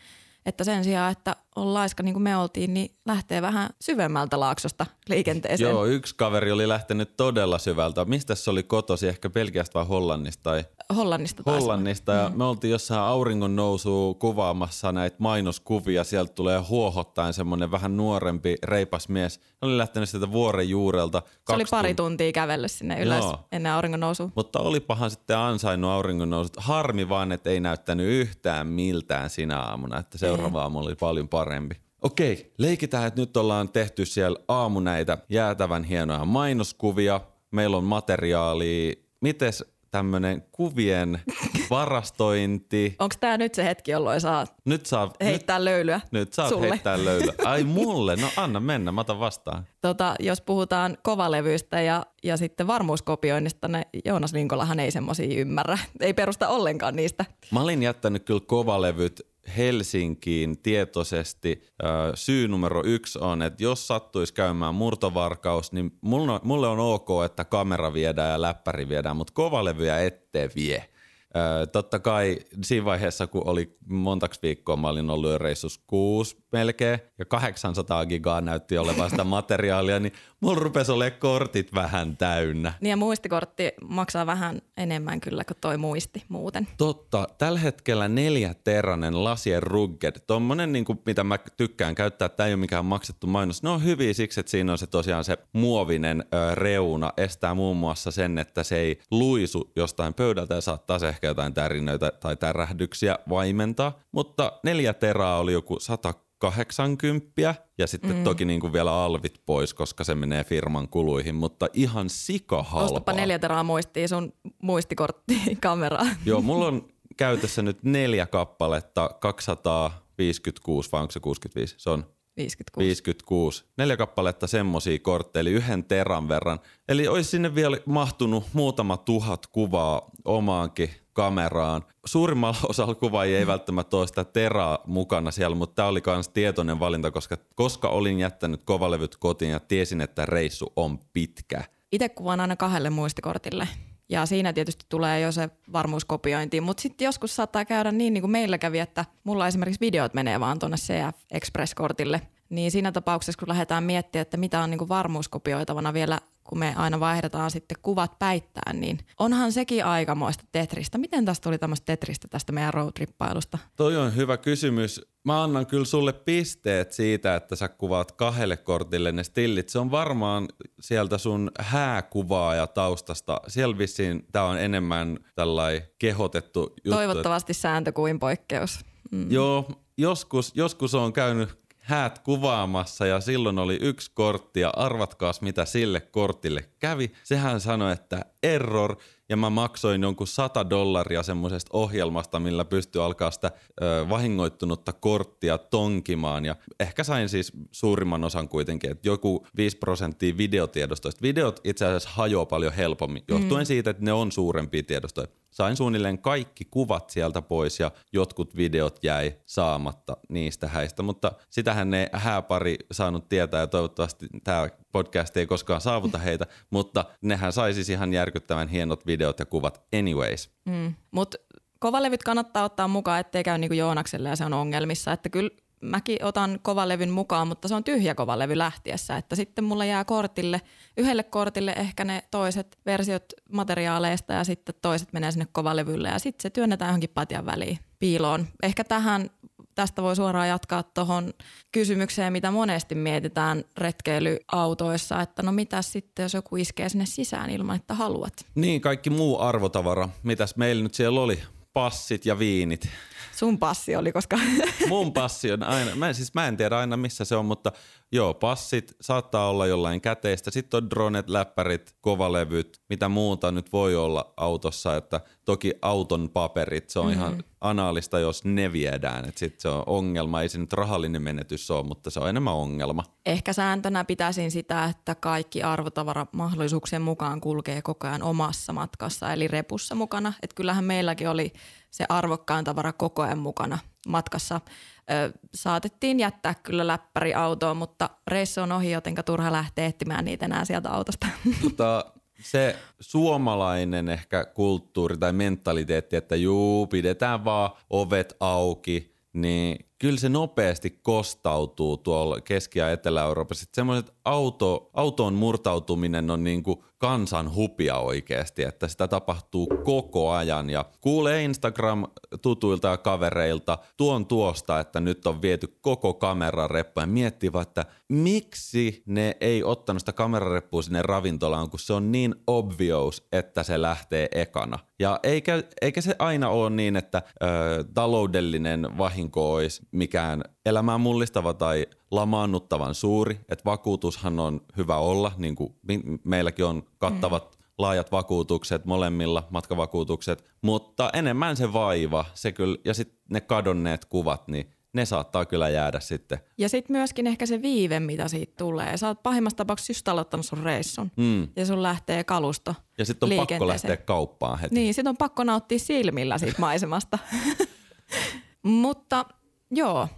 Että sen sijaan, että on laiska niin kuin me oltiin, niin lähtee vähän syvemmältä laaksosta liikenteeseen. Joo, yksi kaveri oli lähtenyt todella syvältä. Mistä se oli kotosi? Ehkä Belgiasta vai Hollannista? Tai Hollannista taisi Hollannista. Ja Mm. me oltiin jossain auringon nousu kuvaamassa näitä mainoskuvia. Sieltä tulee huohottaen semmoinen vähän nuorempi, reipas mies. Hän oli lähtenyt sieltä vuoren juurelta. Se oli pari tuntia. tuntia kävellyt sinne ylös Joo. ennen auringon nousua. Mutta olipahan sitten ansainnut auringon nousut. Harmi vaan, että ei näyttänyt yhtään miltään sinä aamuna, että seuraava aamu oli paljon parempi. Okei, leikitään, että nyt ollaan tehty siellä aamu näitä jäätävän hienoja mainoskuvia. Meillä on materiaalia. Mites tämmönen kuvien varastointi? Onko tämä nyt se hetki, jolloin saa Nyt saa, nyt, heittää löylyä nyt sulle? heittää löylyä. Ai mulle? No anna mennä, mä otan vastaan. Tota, jos puhutaan kovalevyistä ja, ja sitten varmuuskopioinnista, ne Joonas Linkolahan ei semmoisia ymmärrä. Ei perusta ollenkaan niistä. Mä olin jättänyt kyllä kovalevyt Helsinkiin tietoisesti. Syy numero yksi on, että jos sattuisi käymään murtovarkaus, niin mulle on, ok, että kamera viedään ja läppäri viedään, mutta kovalevyjä ette vie. Totta kai siinä vaiheessa, kun oli montaksi viikkoa, mä olin ollut reissus kuusi melkein, ja 800 gigaa näytti olevan sitä materiaalia, niin mulla rupesi olemaan kortit vähän täynnä. Niin ja muistikortti maksaa vähän enemmän kyllä kuin toi muisti muuten. Totta. Tällä hetkellä neljäteräinen Lasien Rugged. Tommonen, niin kuin, mitä mä tykkään käyttää, tämä ei ole mikään maksettu mainos. Ne on hyviä siksi, että siinä on se tosiaan se muovinen ö, reuna. Estää muun muassa sen, että se ei luisu jostain pöydältä ja saattaa se ehkä jotain tärinöitä tai tärähdyksiä vaimentaa. Mutta neljä terää oli joku 180 ja sitten mm. toki niin kuin vielä alvit pois, koska se menee firman kuluihin, mutta ihan sika halpaa. Ostapa neljä teraa muistia sun muistikorttiin kameraan. Joo, mulla on käytössä nyt neljä kappaletta, 256 vai onko se 65? Se on 56. 56. Neljä kappaletta semmosia kortteja, eli yhden teran verran. Eli olisi sinne vielä mahtunut muutama tuhat kuvaa omaankin kameraan. Suurimmalla osalla kuvaajia ei välttämättä sitä teraa mukana siellä, mutta tämä oli myös tietoinen valinta, koska, koska olin jättänyt kovalevyt kotiin ja tiesin, että reissu on pitkä. Itse kuvaan aina kahdelle muistikortille. Ja siinä tietysti tulee jo se varmuuskopiointi, mutta sitten joskus saattaa käydä niin, niin kuin meillä kävi, että mulla esimerkiksi videot menee vaan tuonne CF Express-kortille. Niin siinä tapauksessa, kun lähdetään miettimään, että mitä on niin kuin varmuuskopioitavana vielä, kun me aina vaihdetaan sitten kuvat päittäin, niin onhan sekin aikamoista Tetristä. Miten tästä tuli tämmöistä Tetristä tästä meidän roadtrippailusta? Toi on hyvä kysymys. Mä annan kyllä sulle pisteet siitä, että sä kuvaat kahdelle kortille ne stillit. Se on varmaan sieltä sun hääkuvaaja taustasta. Siellä vissiin tää on enemmän tällai kehotettu juttu. Toivottavasti sääntö kuin poikkeus. Mm. Joo, joskus, joskus on käynyt häät kuvaamassa ja silloin oli yksi kortti ja arvatkaas mitä sille kortille kävi. Sehän sanoi, että error ja mä maksoin jonkun 100 dollaria semmoisesta ohjelmasta, millä pystyi alkaa sitä ö, vahingoittunutta korttia tonkimaan ja ehkä sain siis suurimman osan kuitenkin, että joku 5 prosenttia videotiedostoista. Videot itse asiassa hajoaa paljon helpommin, johtuen mm. siitä, että ne on suurempia tiedostoja. Sain suunnilleen kaikki kuvat sieltä pois ja jotkut videot jäi saamatta niistä häistä, mutta sitähän ei hääpari saanut tietää ja toivottavasti tämä podcast ei koskaan saavuta heitä, mutta nehän sai siis ihan järkyttävän hienot videot ja kuvat anyways. Mm. Mutta kovalevyt kannattaa ottaa mukaan, ettei käy niin kuin Joonakselle ja se on ongelmissa. Että kyllä, mäkin otan kovalevyn mukaan, mutta se on tyhjä kovalevy lähtiessä, että sitten mulla jää kortille, yhdelle kortille ehkä ne toiset versiot materiaaleista ja sitten toiset menee sinne kovalevylle ja sitten se työnnetään johonkin patjan väliin piiloon. Ehkä tähän tästä voi suoraan jatkaa tuohon kysymykseen, mitä monesti mietitään retkeilyautoissa, että no mitä sitten, jos joku iskee sinne sisään ilman, että haluat. Niin, kaikki muu arvotavara. Mitäs meillä nyt siellä oli? Passit ja viinit. Sun passi oli, koska... Mun passi on aina, mä, siis mä en tiedä aina missä se on, mutta joo, passit saattaa olla jollain käteistä. Sitten on dronet, läppärit, kovalevyt, mitä muuta nyt voi olla autossa. Että toki auton paperit, se on mm-hmm. ihan anaalista, jos ne viedään. Että sitten se on ongelma. Ei se nyt rahallinen menetys ole, mutta se on enemmän ongelma. Ehkä sääntönä pitäisin sitä, että kaikki arvotavara mahdollisuuksien mukaan kulkee koko ajan omassa matkassa, eli repussa mukana. Että kyllähän meilläkin oli se arvokkaan tavara koko ajan mukana matkassa. Ö, saatettiin jättää kyllä läppäri autoon, mutta reissu on ohi, jotenka turha lähteä etsimään niitä enää sieltä autosta. Mutta se suomalainen ehkä kulttuuri tai mentaliteetti, että juu, pidetään vaan ovet auki, niin kyllä se nopeasti kostautuu tuolla Keski- ja Etelä-Euroopassa. Semmoiset auto, autoon murtautuminen on niinku kansan hupia oikeasti, että sitä tapahtuu koko ajan. Ja kuulee Instagram-tutuilta ja kavereilta tuon tuosta, että nyt on viety koko kamerareppu ja miettii vaan, että miksi ne ei ottanut sitä kamerareppua sinne ravintolaan, kun se on niin obvious, että se lähtee ekana. Ja eikä, eikä se aina ole niin, että ö, taloudellinen vahinko olisi mikään elämää mullistava tai lamaannuttavan suuri, että vakuutushan on hyvä olla, niin kuin meilläkin on kattavat mm. laajat vakuutukset molemmilla, matkavakuutukset, mutta enemmän se vaiva se kyllä, ja sitten ne kadonneet kuvat, niin ne saattaa kyllä jäädä sitten. Ja sitten myöskin ehkä se viive, mitä siitä tulee. Sä oot pahimmassa tapauksessa just aloittanut sun reissun mm. ja sun lähtee kalusto Ja sitten on pakko lähteä kauppaan heti. Niin, sitten on pakko nauttia silmillä siitä maisemasta. Mutta joo,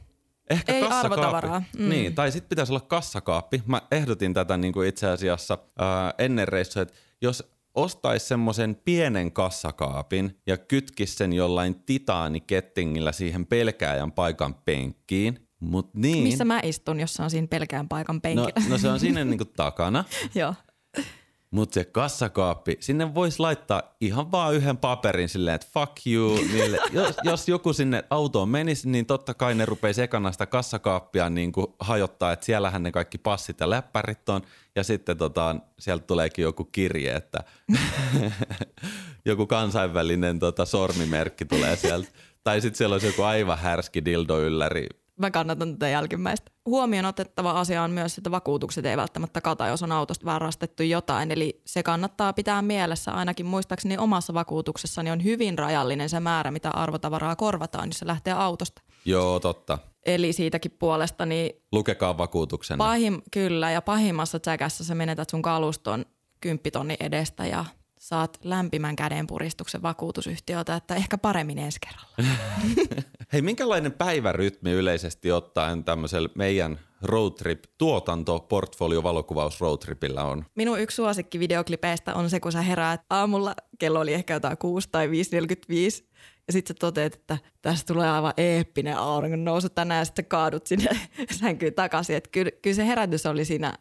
Ehkä Ei arvotavaraa. Mm. Niin, tai sitten pitäisi olla kassakaappi. Mä ehdotin tätä niin kuin itse asiassa ää, ennen reissua, että jos ostaisi semmoisen pienen kassakaapin ja kytkisi sen jollain titaanikettingillä siihen pelkääjän paikan penkkiin. Mut niin. Missä mä istun, jos se on siinä pelkään paikan penkillä? No, no se on siinä niinku takana. Joo. Mutta se kassakaappi, sinne voisi laittaa ihan vaan yhden paperin silleen, että fuck you. Niille. Jos, jos joku sinne autoon menisi, niin totta kai ne rupeisi ekana sitä kassakaappia niin kuin hajottaa, että siellähän ne kaikki passit ja läppärit on. Ja sitten tota, sieltä tuleekin joku kirje, että joku kansainvälinen tota, sormimerkki tulee sieltä. Tai sitten siellä olisi joku aivan härski dildo ylläri mä kannatan tätä jälkimmäistä. Huomioon otettava asia on myös, että vakuutukset ei välttämättä kata, jos on autosta varastettu jotain. Eli se kannattaa pitää mielessä ainakin muistaakseni omassa vakuutuksessani on hyvin rajallinen se määrä, mitä arvotavaraa korvataan, jos se lähtee autosta. Joo, totta. Eli siitäkin puolesta niin... Lukekaa vakuutuksen. Pahim, kyllä, ja pahimmassa tsäkässä sä menetät sun kaluston kymppitonni edestä ja saat lämpimän kädenpuristuksen vakuutusyhtiöltä, että ehkä paremmin ensi kerralla. Hei, minkälainen päivärytmi yleisesti ottaen tämmöisellä meidän roadtrip tuotanto portfolio valokuvaus roadtripillä on? Minun yksi suosikki videoklipeistä on se, kun sä heräät aamulla, kello oli ehkä jotain 6 tai 5.45, ja sitten sä toteat, että tästä tulee aivan eeppinen auringon nousu tänään ja sitten kaadut sinne sänkyyn takaisin. Että kyllä, kyllä se herätys oli siinä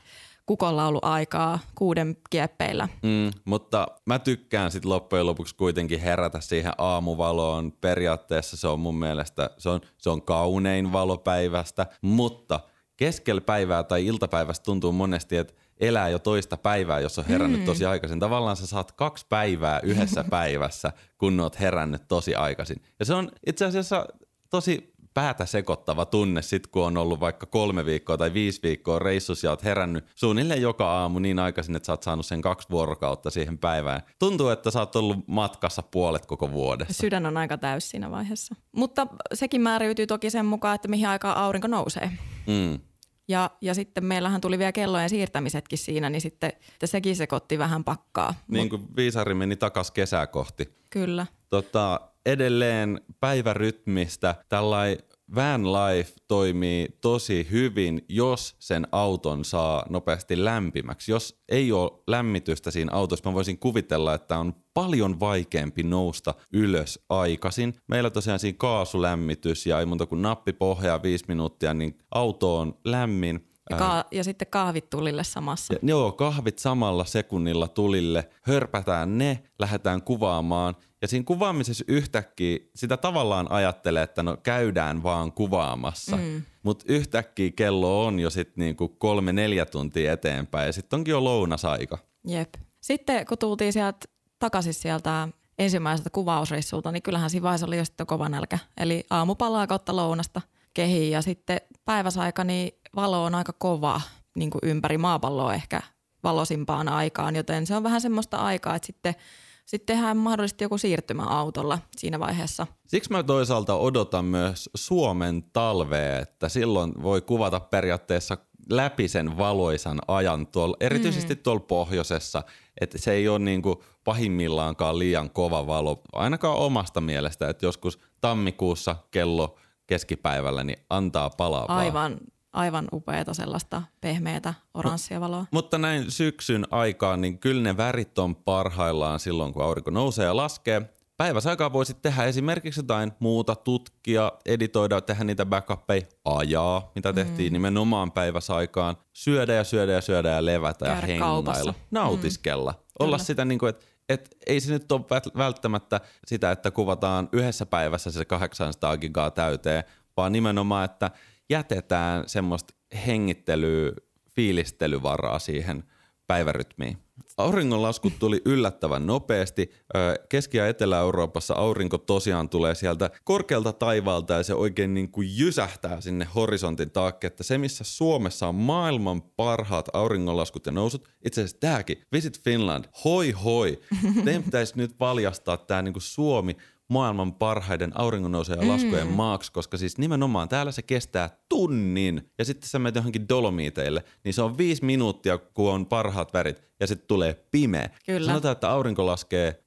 kukonlauluaikaa kuuden kieppeillä. Mm, mutta mä tykkään sitten loppujen lopuksi kuitenkin herätä siihen aamuvaloon. Periaatteessa se on mun mielestä, se on, se on kaunein valopäivästä, mutta keskellä päivää tai iltapäivästä tuntuu monesti, että elää jo toista päivää, jos on herännyt mm. tosi aikaisin. Tavallaan sä saat kaksi päivää yhdessä päivässä, kun oot herännyt tosi aikaisin. Ja se on itse asiassa tosi päätä sekoittava tunne sit, kun on ollut vaikka kolme viikkoa tai viisi viikkoa reissussa ja oot herännyt suunnilleen joka aamu niin aikaisin, että sä oot saanut sen kaksi vuorokautta siihen päivään. Tuntuu, että sä oot ollut matkassa puolet koko vuodessa. Sydän on aika täys siinä vaiheessa. Mutta sekin määräytyy toki sen mukaan, että mihin aikaan aurinko nousee. Mm. Ja, ja sitten meillähän tuli vielä kellojen siirtämisetkin siinä, niin sitten että sekin sekoitti vähän pakkaa. Niin kuin viisari meni takas kesää kohti. Kyllä. Tota, edelleen päivärytmistä tällainen van life toimii tosi hyvin, jos sen auton saa nopeasti lämpimäksi. Jos ei ole lämmitystä siinä autossa, mä voisin kuvitella, että on paljon vaikeampi nousta ylös aikaisin. Meillä tosiaan siinä kaasulämmitys ja ei muuta kuin nappi pohjaa viisi minuuttia, niin auto on lämmin. Ja, ka- ja sitten kahvit tulille samassa. Ja, joo, kahvit samalla sekunnilla tulille, hörpätään ne, lähdetään kuvaamaan. Ja siinä kuvaamisessa yhtäkkiä sitä tavallaan ajattelee, että no käydään vaan kuvaamassa. Mm. Mutta yhtäkkiä kello on jo sitten niinku kolme neljä tuntia eteenpäin ja sitten onkin jo lounasaika. Jep. Sitten kun tultiin sieltä takaisin sieltä ensimmäiseltä kuvausreissulta, niin kyllähän siinä vaiheessa oli jo sitten kova nälkä. Eli aamupalaa kautta lounasta kehiin ja sitten päiväsaika, niin valo on aika kova niin kuin ympäri maapalloa ehkä valosimpaan aikaan, joten se on vähän semmoista aikaa, että sitten sitten tehdään mahdollisesti joku siirtymä autolla siinä vaiheessa. Siksi mä toisaalta odotan myös Suomen talvea, että silloin voi kuvata periaatteessa läpi sen valoisan ajan, tuolla, erityisesti mm. tuolla pohjoisessa, että se ei ole niin kuin pahimmillaankaan liian kova valo, ainakaan omasta mielestä, että joskus tammikuussa kello keskipäivällä niin antaa palaa Aivan, aivan upeata sellaista pehmeätä oranssia valoa. Mutta näin syksyn aikaan, niin kyllä ne värit on parhaillaan silloin, kun aurinko nousee ja laskee. Päiväsaikaa voisit tehdä esimerkiksi jotain muuta, tutkia, editoida, tehdä niitä backuppeja, ajaa, mitä tehtiin mm. nimenomaan päiväsaikaan, syödä ja syödä ja syödä ja levätä Käydä ja hengailla, kaupassa. nautiskella. Mm. Olla Kyllä. sitä niin kuin, että et ei se nyt ole välttämättä sitä, että kuvataan yhdessä päivässä se 800 gigaa täyteen, vaan nimenomaan, että jätetään semmoista hengittelyä, fiilistelyvaraa siihen päivärytmiin. Auringonlaskut tuli yllättävän nopeasti. Keski- ja Etelä-Euroopassa aurinko tosiaan tulee sieltä korkealta taivaalta ja se oikein niin kuin jysähtää sinne horisontin taakke. Että se, missä Suomessa on maailman parhaat auringonlaskut ja nousut, itse asiassa tämäkin, Visit Finland, hoi hoi. Teidän pitäisi nyt valjastaa tämä niin kuin Suomi maailman parhaiden auringonnousujen ja laskujen mm. maaksi, koska siis nimenomaan täällä se kestää tunnin ja sitten sä menet johonkin dolomiiteille, niin se on viisi minuuttia, kun on parhaat värit ja sitten tulee pimeä. Kyllä. Sanotaan, että aurinko laskee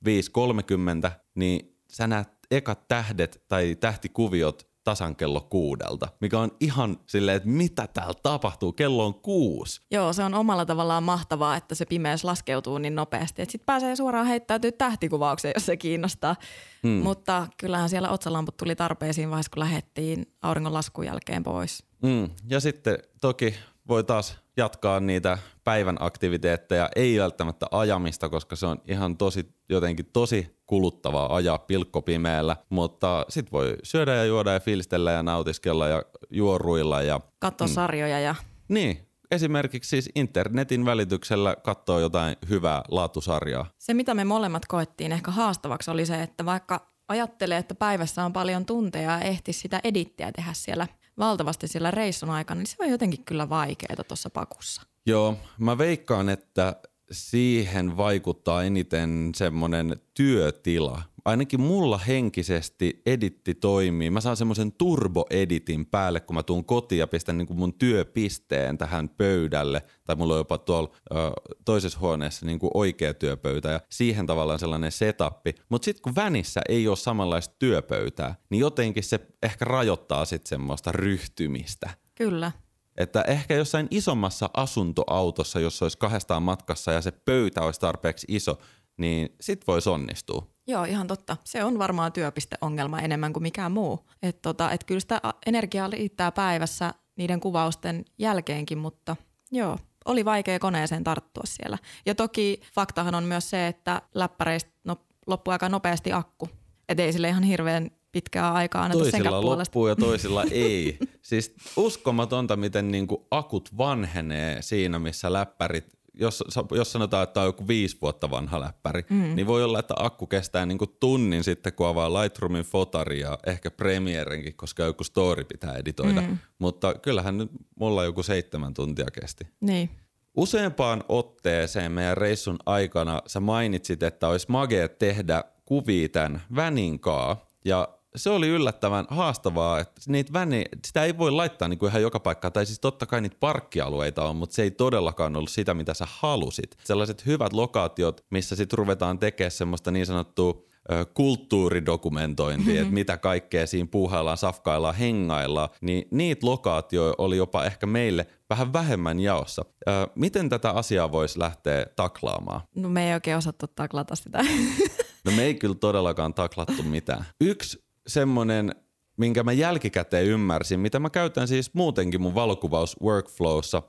5.30, niin sä näet ekat tähdet tai tähtikuviot tasan kello kuudelta, mikä on ihan silleen, että mitä täällä tapahtuu, kello on kuusi. Joo, se on omalla tavallaan mahtavaa, että se pimeys laskeutuu niin nopeasti, että sitten pääsee suoraan heittäytyy tähtikuvaukseen, jos se kiinnostaa. Hmm. Mutta kyllähän siellä otsalamput tuli tarpeisiin vaiheessa, kun lähdettiin auringonlaskun jälkeen pois. Hmm. Ja sitten toki voi taas jatkaa niitä päivän aktiviteetteja, ei välttämättä ajamista, koska se on ihan tosi jotenkin tosi kuluttavaa ajaa pilkkopimeellä, mutta sit voi syödä ja juoda ja fiilistellä ja nautiskella ja juoruilla ja... Katsoa mm. sarjoja ja... Niin, esimerkiksi siis internetin välityksellä katsoa jotain hyvää laatusarjaa. Se, mitä me molemmat koettiin ehkä haastavaksi, oli se, että vaikka ajattelee, että päivässä on paljon tunteja ja ehti sitä edittiä tehdä siellä valtavasti siellä reissun aikana, niin se on jotenkin kyllä vaikeaa tuossa pakussa. Joo, mä veikkaan, että siihen vaikuttaa eniten semmoinen työtila. Ainakin mulla henkisesti editti toimii. Mä saan semmoisen turboeditin päälle, kun mä tuun kotiin ja pistän niin kuin mun työpisteen tähän pöydälle. Tai mulla on jopa tuolla ö, toisessa huoneessa niin kuin oikea työpöytä ja siihen tavallaan sellainen setappi. Mutta sitten kun vänissä ei ole samanlaista työpöytää, niin jotenkin se ehkä rajoittaa sitten semmoista ryhtymistä. Kyllä. Että ehkä jossain isommassa asuntoautossa, jossa olisi kahdestaan matkassa ja se pöytä olisi tarpeeksi iso, niin sit voisi onnistua. Joo, ihan totta. Se on varmaan työpisteongelma enemmän kuin mikään muu. Että tota, et kyllä sitä energiaa riittää päivässä niiden kuvausten jälkeenkin, mutta joo, oli vaikea koneeseen tarttua siellä. Ja toki faktahan on myös se, että läppäreistä no, loppui aika nopeasti akku. Että ei sille ihan hirveän pitkää aikaa anneta Toisilla loppuu ja toisilla ei. Siis uskomatonta, miten niinku akut vanhenee siinä, missä läppärit jos, jos sanotaan, että on joku viisi vuotta vanha läppäri, mm. niin voi olla, että akku kestää niinku tunnin sitten, kun avaa Lightroomin fotari ja ehkä Premierenkin, koska joku story pitää editoida. Mm. Mutta kyllähän nyt mulla joku seitsemän tuntia kesti. Niin. Useampaan otteeseen meidän reissun aikana sä mainitsit, että olisi magea tehdä kuvia tämän väninkaa. Ja se oli yllättävän haastavaa, että niitä väni, sitä ei voi laittaa niin kuin ihan joka paikkaan. Tai siis totta kai niitä parkkialueita on, mutta se ei todellakaan ollut sitä, mitä sä halusit. Sellaiset hyvät lokaatiot, missä sitten ruvetaan tekemään semmoista niin sanottua kulttuuridokumentointi, mm-hmm. että mitä kaikkea siinä puuhaillaan, safkaillaan, hengaillaan, niin niitä lokaatioita oli jopa ehkä meille vähän vähemmän jaossa. Ö, miten tätä asiaa voisi lähteä taklaamaan? No me ei oikein osattu taklata sitä. No me ei kyllä todellakaan taklattu mitään. Yksi semmoinen minkä mä jälkikäteen ymmärsin, mitä mä käytän siis muutenkin mun valokuvaus workflowssa,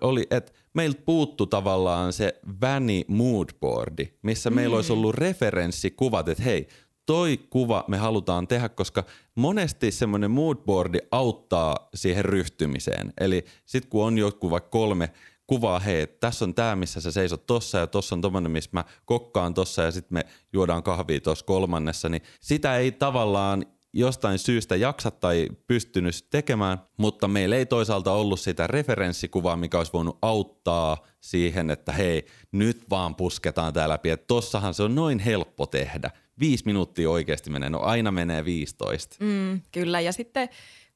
oli, että meiltä puuttu tavallaan se väni moodboardi, missä mm. meillä olisi ollut referenssikuvat, että hei, toi kuva me halutaan tehdä, koska monesti semmoinen moodboardi auttaa siihen ryhtymiseen. Eli sit kun on joku vaikka kolme kuvaa, hei, tässä on tämä, missä sä seisot tossa ja tossa on tommonen, missä mä kokkaan tossa ja sitten me juodaan kahvia tuossa kolmannessa, niin sitä ei tavallaan jostain syystä jaksa tai pystynyt tekemään, mutta meillä ei toisaalta ollut sitä referenssikuvaa, mikä olisi voinut auttaa siihen, että hei, nyt vaan pusketaan tää läpi. Että tossahan se on noin helppo tehdä. Viisi minuuttia oikeasti menee, no aina menee 15. Mm, kyllä, ja sitten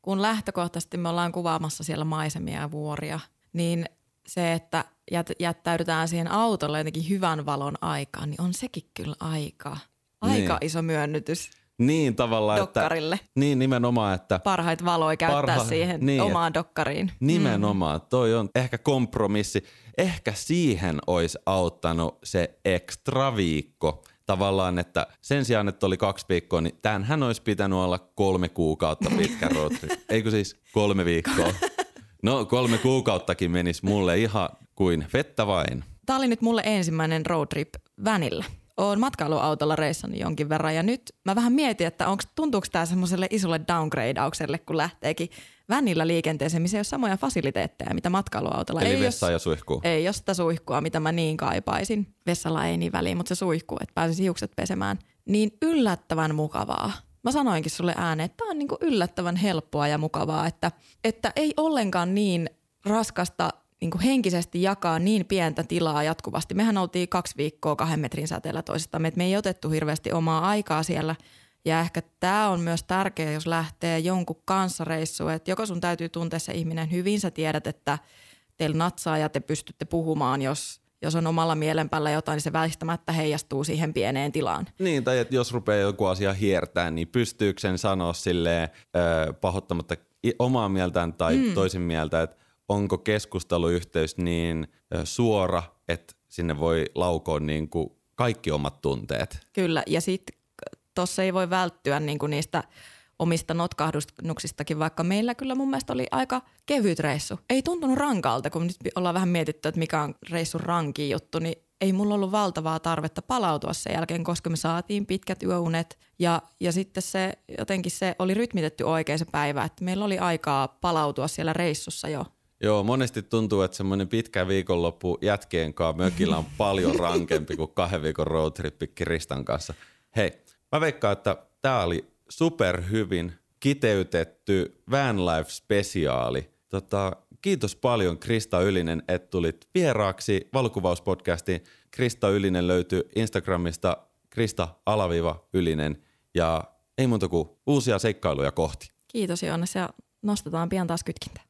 kun lähtökohtaisesti me ollaan kuvaamassa siellä maisemia ja vuoria, niin se, että jät, jättäydytään siihen autolle jotenkin hyvän valon aikaan, niin on sekin kyllä aika, aika niin. iso myönnytys. Niin tavallaan, Dokkarille. että, niin nimenomaan, että Parhaita valoja käyttää parha, siihen niin, omaan dokkariin. Nimenomaan, mm. toi on ehkä kompromissi. Ehkä siihen olisi auttanut se ekstra viikko. Tavallaan, että sen sijaan, että oli kaksi viikkoa, niin tämähän olisi pitänyt olla kolme kuukautta pitkä road Eikö siis kolme viikkoa? No kolme kuukauttakin menisi mulle ihan kuin vettä vain. Tämä oli nyt mulle ensimmäinen road trip vänillä oon matkailuautolla reissannut jonkin verran ja nyt mä vähän mietin, että onko, tuntuuko tämä semmoiselle isolle downgradeaukselle, kun lähteekin vänillä liikenteeseen, missä ei ole samoja fasiliteetteja, mitä matkailuautolla. Eli ei vessa ja suihku. Ei ole sitä suihkua, mitä mä niin kaipaisin. Vessalla ei niin väliin, mutta se suihku, että pääsisi hiukset pesemään. Niin yllättävän mukavaa. Mä sanoinkin sulle ääneen, että tämä on niinku yllättävän helppoa ja mukavaa, että, että ei ollenkaan niin raskasta niin kuin henkisesti jakaa niin pientä tilaa jatkuvasti. Mehän oltiin kaksi viikkoa kahden metrin säteellä toisistamme, että me ei otettu hirveästi omaa aikaa siellä. Ja ehkä tämä on myös tärkeää, jos lähtee jonkun kanssa reissuun, että joko sun täytyy tuntea se ihminen hyvin, sä tiedät, että teillä natsaa ja te pystytte puhumaan, jos, jos on omalla mielenpäällä jotain, niin se väistämättä heijastuu siihen pieneen tilaan. Niin, tai että jos rupeaa joku asia hiertää, niin pystyykö sen sanoa silleen äh, pahoittamatta omaa mieltään tai mm. toisen mieltä, että onko keskusteluyhteys niin suora, että sinne voi laukoa niin kuin kaikki omat tunteet. Kyllä, ja sitten tuossa ei voi välttyä niin kuin niistä omista notkahduksistakin, vaikka meillä kyllä mun mielestä oli aika kevyt reissu. Ei tuntunut rankalta, kun nyt ollaan vähän mietitty, että mikä on reissun ranki juttu, niin ei mulla ollut valtavaa tarvetta palautua sen jälkeen, koska me saatiin pitkät yöunet ja, ja sitten se jotenkin se oli rytmitetty oikein se päivä, että meillä oli aikaa palautua siellä reissussa jo Joo, monesti tuntuu, että semmoinen pitkä viikonloppu jätkien kanssa mökillä on paljon rankempi kuin kahden viikon roadtrippi Kiristan kanssa. Hei, mä veikkaan, että tää oli super hyvin kiteytetty Vanlife-spesiaali. Tota, kiitos paljon Krista Ylinen, että tulit vieraaksi valokuvauspodcastiin. Krista Ylinen löytyy Instagramista Krista Alaviva Ylinen ja ei muuta kuin uusia seikkailuja kohti. Kiitos Joonas ja nostetaan pian taas kytkintä.